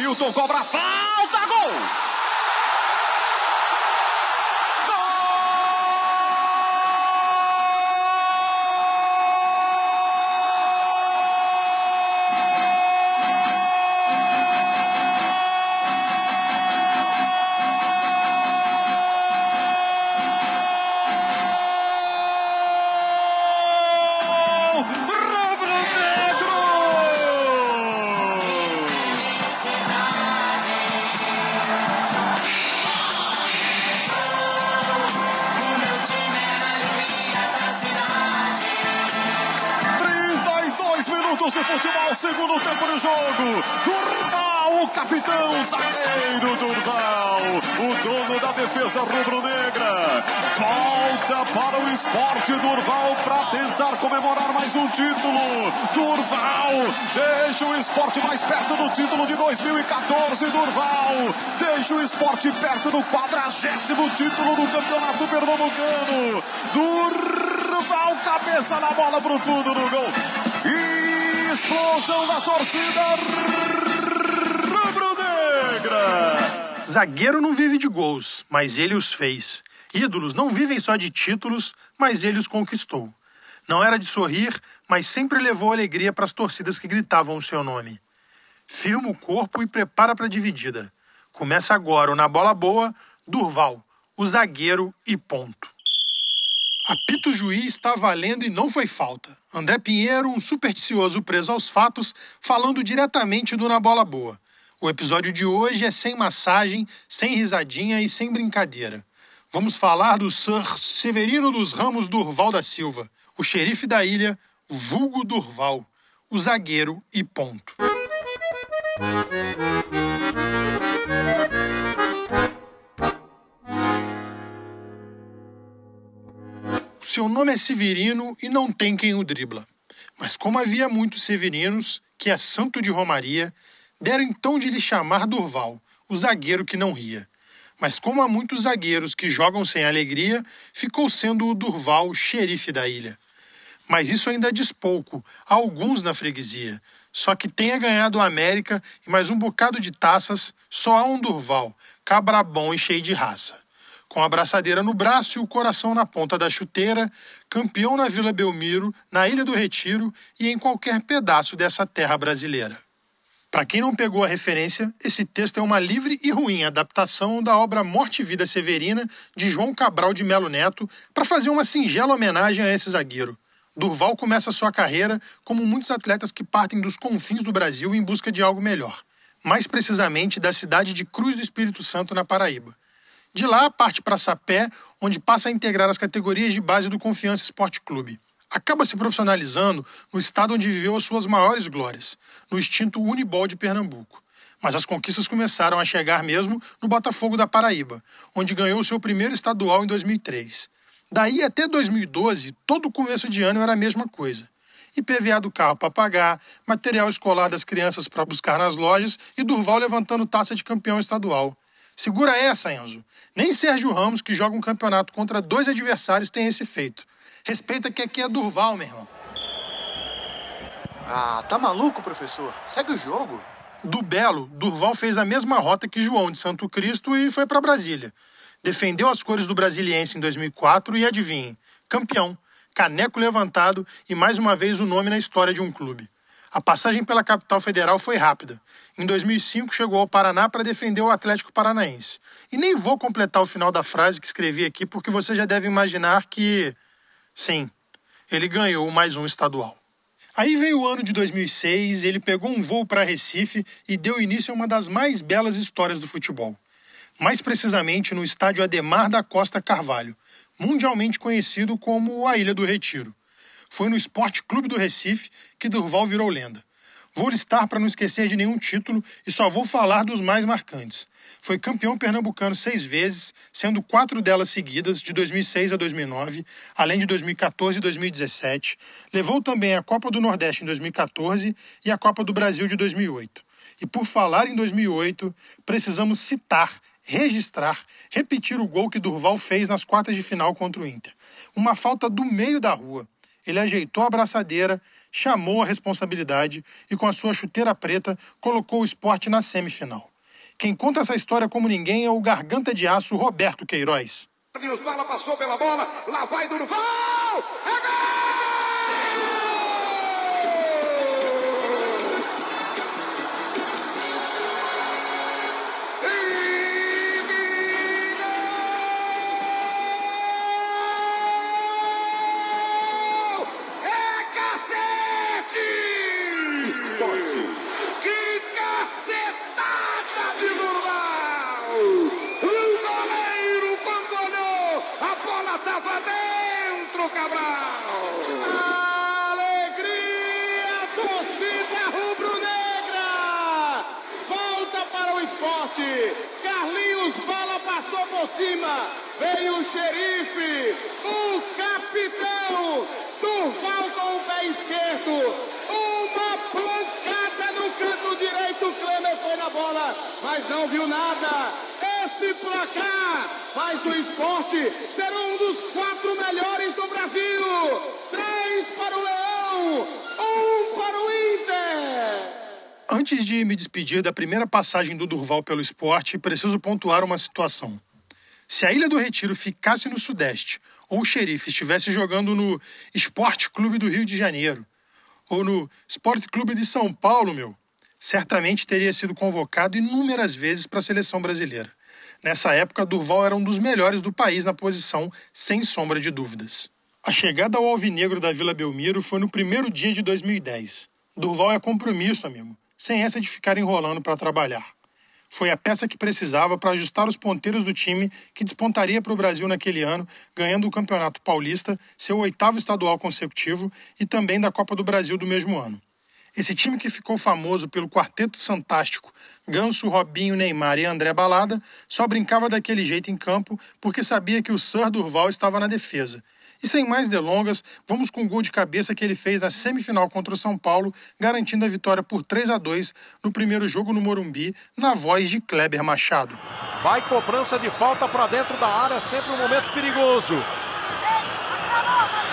Ailton cobra falta, gol! Jogo. Durval, o capitão, zagueiro Durval, o dono da defesa rubro-negra. Volta para o esporte Durval para tentar comemorar mais um título. Durval deixa o esporte mais perto do título de 2014. Durval deixa o esporte perto do quadragésimo título do campeonato pernambucano. Durval, cabeça na bola pro fundo no gol. E explosão da torcida rubro-negra. Zagueiro não vive de gols, mas ele os fez. Ídolos não vivem só de títulos, mas ele os conquistou. Não era de sorrir, mas sempre levou alegria para as torcidas que gritavam o seu nome. Firma o corpo e prepara para a dividida. Começa agora o Na Bola Boa, Durval, o zagueiro e ponto. Apito juiz está valendo e não foi falta. André Pinheiro, um supersticioso preso aos fatos, falando diretamente do Na Bola Boa. O episódio de hoje é sem massagem, sem risadinha e sem brincadeira. Vamos falar do Sir Severino dos Ramos Durval da Silva, o xerife da ilha, vulgo Durval, o zagueiro e ponto. Seu nome é Severino e não tem quem o dribla. Mas como havia muitos Severinos, que é santo de Romaria, deram então de lhe chamar Durval, o zagueiro que não ria. Mas como há muitos zagueiros que jogam sem alegria, ficou sendo o Durval xerife da ilha. Mas isso ainda diz pouco a alguns na freguesia. Só que tenha ganhado a América e mais um bocado de taças, só há um Durval, cabra bom e cheio de raça com a braçadeira no braço e o coração na ponta da chuteira, campeão na Vila Belmiro, na Ilha do Retiro e em qualquer pedaço dessa terra brasileira. Para quem não pegou a referência, esse texto é uma livre e ruim adaptação da obra Morte e Vida Severina de João Cabral de Melo Neto para fazer uma singela homenagem a esse zagueiro. Durval começa sua carreira como muitos atletas que partem dos confins do Brasil em busca de algo melhor, mais precisamente da cidade de Cruz do Espírito Santo, na Paraíba. De lá, parte para Sapé, onde passa a integrar as categorias de base do Confiança Esporte Clube. Acaba se profissionalizando no estado onde viveu as suas maiores glórias, no extinto Unibol de Pernambuco. Mas as conquistas começaram a chegar mesmo no Botafogo da Paraíba, onde ganhou seu primeiro estadual em 2003. Daí até 2012, todo começo de ano era a mesma coisa. IPVA do carro para pagar, material escolar das crianças para buscar nas lojas e Durval levantando taça de campeão estadual. Segura essa, Enzo. Nem Sérgio Ramos, que joga um campeonato contra dois adversários, tem esse feito. Respeita que aqui é Durval, meu irmão. Ah, tá maluco, professor? Segue o jogo. Do Belo, Durval fez a mesma rota que João de Santo Cristo e foi para Brasília. Defendeu as cores do Brasiliense em 2004 e adivinhe, campeão, caneco levantado e mais uma vez o nome na história de um clube. A passagem pela capital federal foi rápida. Em 2005 chegou ao Paraná para defender o Atlético Paranaense. E nem vou completar o final da frase que escrevi aqui, porque você já deve imaginar que, sim, ele ganhou mais um estadual. Aí veio o ano de 2006, ele pegou um voo para Recife e deu início a uma das mais belas histórias do futebol. Mais precisamente no estádio Ademar da Costa Carvalho, mundialmente conhecido como a Ilha do Retiro. Foi no Esporte Clube do Recife que Durval virou lenda. Vou listar para não esquecer de nenhum título e só vou falar dos mais marcantes. Foi campeão pernambucano seis vezes, sendo quatro delas seguidas, de 2006 a 2009, além de 2014 e 2017. Levou também a Copa do Nordeste em 2014 e a Copa do Brasil de 2008. E por falar em 2008, precisamos citar, registrar, repetir o gol que Durval fez nas quartas de final contra o Inter. Uma falta do meio da rua Ele ajeitou a abraçadeira, chamou a responsabilidade e, com a sua chuteira preta, colocou o esporte na semifinal. Quem conta essa história como ninguém é o garganta de aço Roberto Queiroz. Passou pela bola, lá vai Durval! É Carlinhos Bala passou por cima. Veio o xerife, o capitão. Durval com o pé esquerdo. Uma pancada no canto direito. O Klemer foi na bola, mas não viu nada. Esse placar faz do esporte ser um dos quatro melhores do Brasil. Antes de me despedir da primeira passagem do Durval pelo esporte, preciso pontuar uma situação. Se a Ilha do Retiro ficasse no Sudeste, ou o xerife estivesse jogando no Esporte Clube do Rio de Janeiro, ou no Esporte Clube de São Paulo, meu, certamente teria sido convocado inúmeras vezes para a seleção brasileira. Nessa época, Durval era um dos melhores do país na posição, sem sombra de dúvidas. A chegada ao Alvinegro da Vila Belmiro foi no primeiro dia de 2010. Durval é compromisso, amigo, sem essa de ficar enrolando para trabalhar. Foi a peça que precisava para ajustar os ponteiros do time que despontaria para o Brasil naquele ano, ganhando o Campeonato Paulista, seu oitavo estadual consecutivo e também da Copa do Brasil do mesmo ano. Esse time que ficou famoso pelo quarteto fantástico Ganso, Robinho, Neymar e André Balada só brincava daquele jeito em campo porque sabia que o Sir Durval estava na defesa. E sem mais delongas, vamos com o gol de cabeça que ele fez na semifinal contra o São Paulo, garantindo a vitória por 3 a 2 no primeiro jogo no Morumbi, na voz de Kleber Machado. Vai cobrança de falta para dentro da área, sempre um momento perigoso.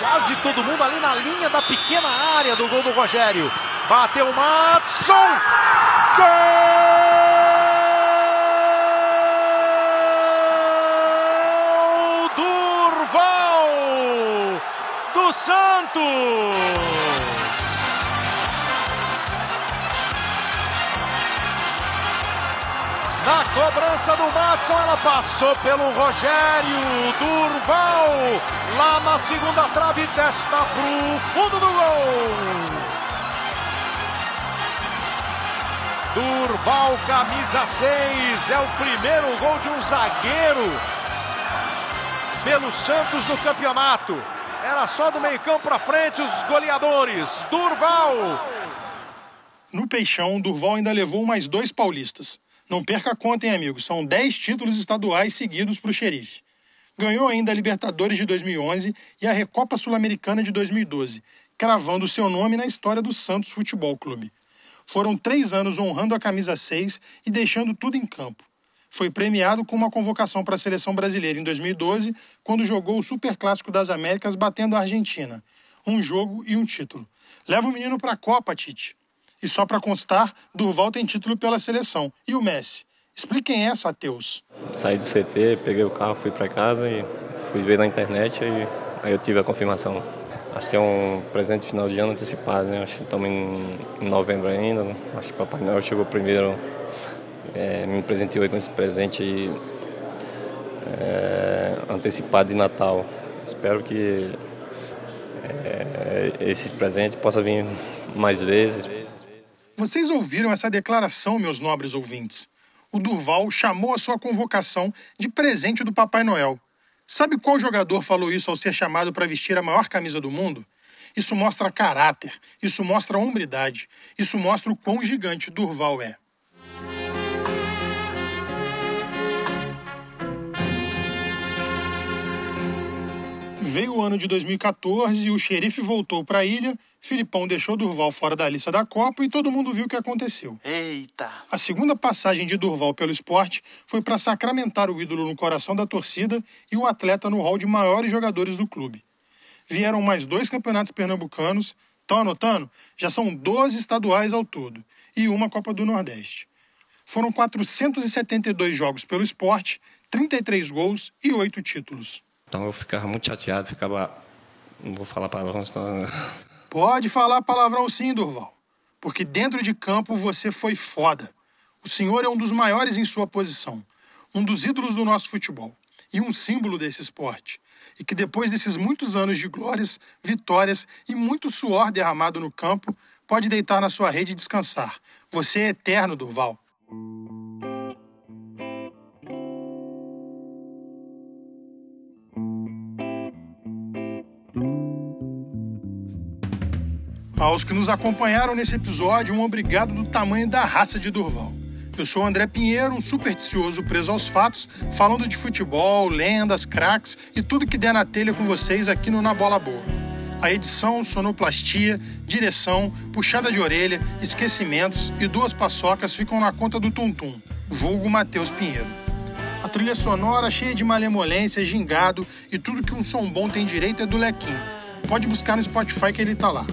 Quase todo mundo ali na linha da pequena área do gol do Rogério. Bateu o Matson. Gol! Do Santos. Na cobrança do Matson, ela passou pelo Rogério Durval. Lá na segunda trave, testa pro fundo do gol. Durval, camisa 6. É o primeiro gol de um zagueiro pelo Santos no campeonato. Era só do meio-campo para frente os goleadores. Durval. No Peixão, Durval ainda levou mais dois paulistas. Não perca a conta, hein, amigo? São 10 títulos estaduais seguidos para o xerife. Ganhou ainda a Libertadores de 2011 e a Recopa Sul-Americana de 2012, cravando seu nome na história do Santos Futebol Clube. Foram três anos honrando a camisa 6 e deixando tudo em campo. Foi premiado com uma convocação para a seleção brasileira em 2012, quando jogou o Superclássico das Américas batendo a Argentina. Um jogo e um título. Leva o menino para a Copa, Tite. E só para constar, Durval tem título pela seleção. E o Messi? Expliquem essa, Ateus. Saí do CT, peguei o carro, fui para casa e fui ver na internet e aí eu tive a confirmação. Acho que é um presente de final de ano antecipado, né? Acho que estamos em, em novembro ainda. Né? Acho que o Papai Noel chegou primeiro, é, me presenteou com esse presente é, antecipado de Natal. Espero que é, esses presentes possam vir mais vezes. Vocês ouviram essa declaração, meus nobres ouvintes? O Durval chamou a sua convocação de presente do Papai Noel. Sabe qual jogador falou isso ao ser chamado para vestir a maior camisa do mundo? Isso mostra caráter, isso mostra hombridade, isso mostra o quão gigante Durval é. Veio o ano de 2014 e o xerife voltou para a ilha, Filipão deixou Durval fora da lista da Copa e todo mundo viu o que aconteceu. Eita! A segunda passagem de Durval pelo esporte foi para sacramentar o ídolo no coração da torcida e o atleta no hall de maiores jogadores do clube. vieram mais dois campeonatos pernambucanos. Estão anotando? Já são 12 estaduais ao todo e uma Copa do Nordeste. Foram 472 jogos pelo esporte, 33 gols e 8 títulos. Então eu ficava muito chateado, ficava. Não vou falar palavrão, senão. Pode falar palavrão sim, Durval. Porque dentro de campo você foi foda. O senhor é um dos maiores em sua posição, um dos ídolos do nosso futebol e um símbolo desse esporte. E que depois desses muitos anos de glórias, vitórias e muito suor derramado no campo, pode deitar na sua rede e descansar. Você é eterno, Durval. Aos que nos acompanharam nesse episódio, um obrigado do tamanho da raça de Durval. Eu sou o André Pinheiro, um supersticioso preso aos fatos, falando de futebol, lendas, craques e tudo que der na telha com vocês aqui no Na Bola Boa. A edição, sonoplastia, direção, puxada de orelha, esquecimentos e duas paçocas ficam na conta do Tuntum, vulgo Matheus Pinheiro. A trilha sonora, cheia de malemolência, gingado e tudo que um som bom tem direito é do Lequim. Pode buscar no Spotify que ele tá lá.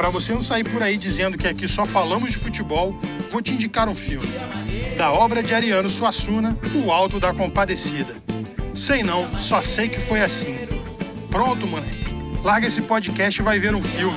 Para você não sair por aí dizendo que aqui só falamos de futebol, vou te indicar um filme. Da obra de Ariano Suassuna, O Alto da Compadecida. Sei não, só sei que foi assim. Pronto, moleque. Larga esse podcast e vai ver um filme.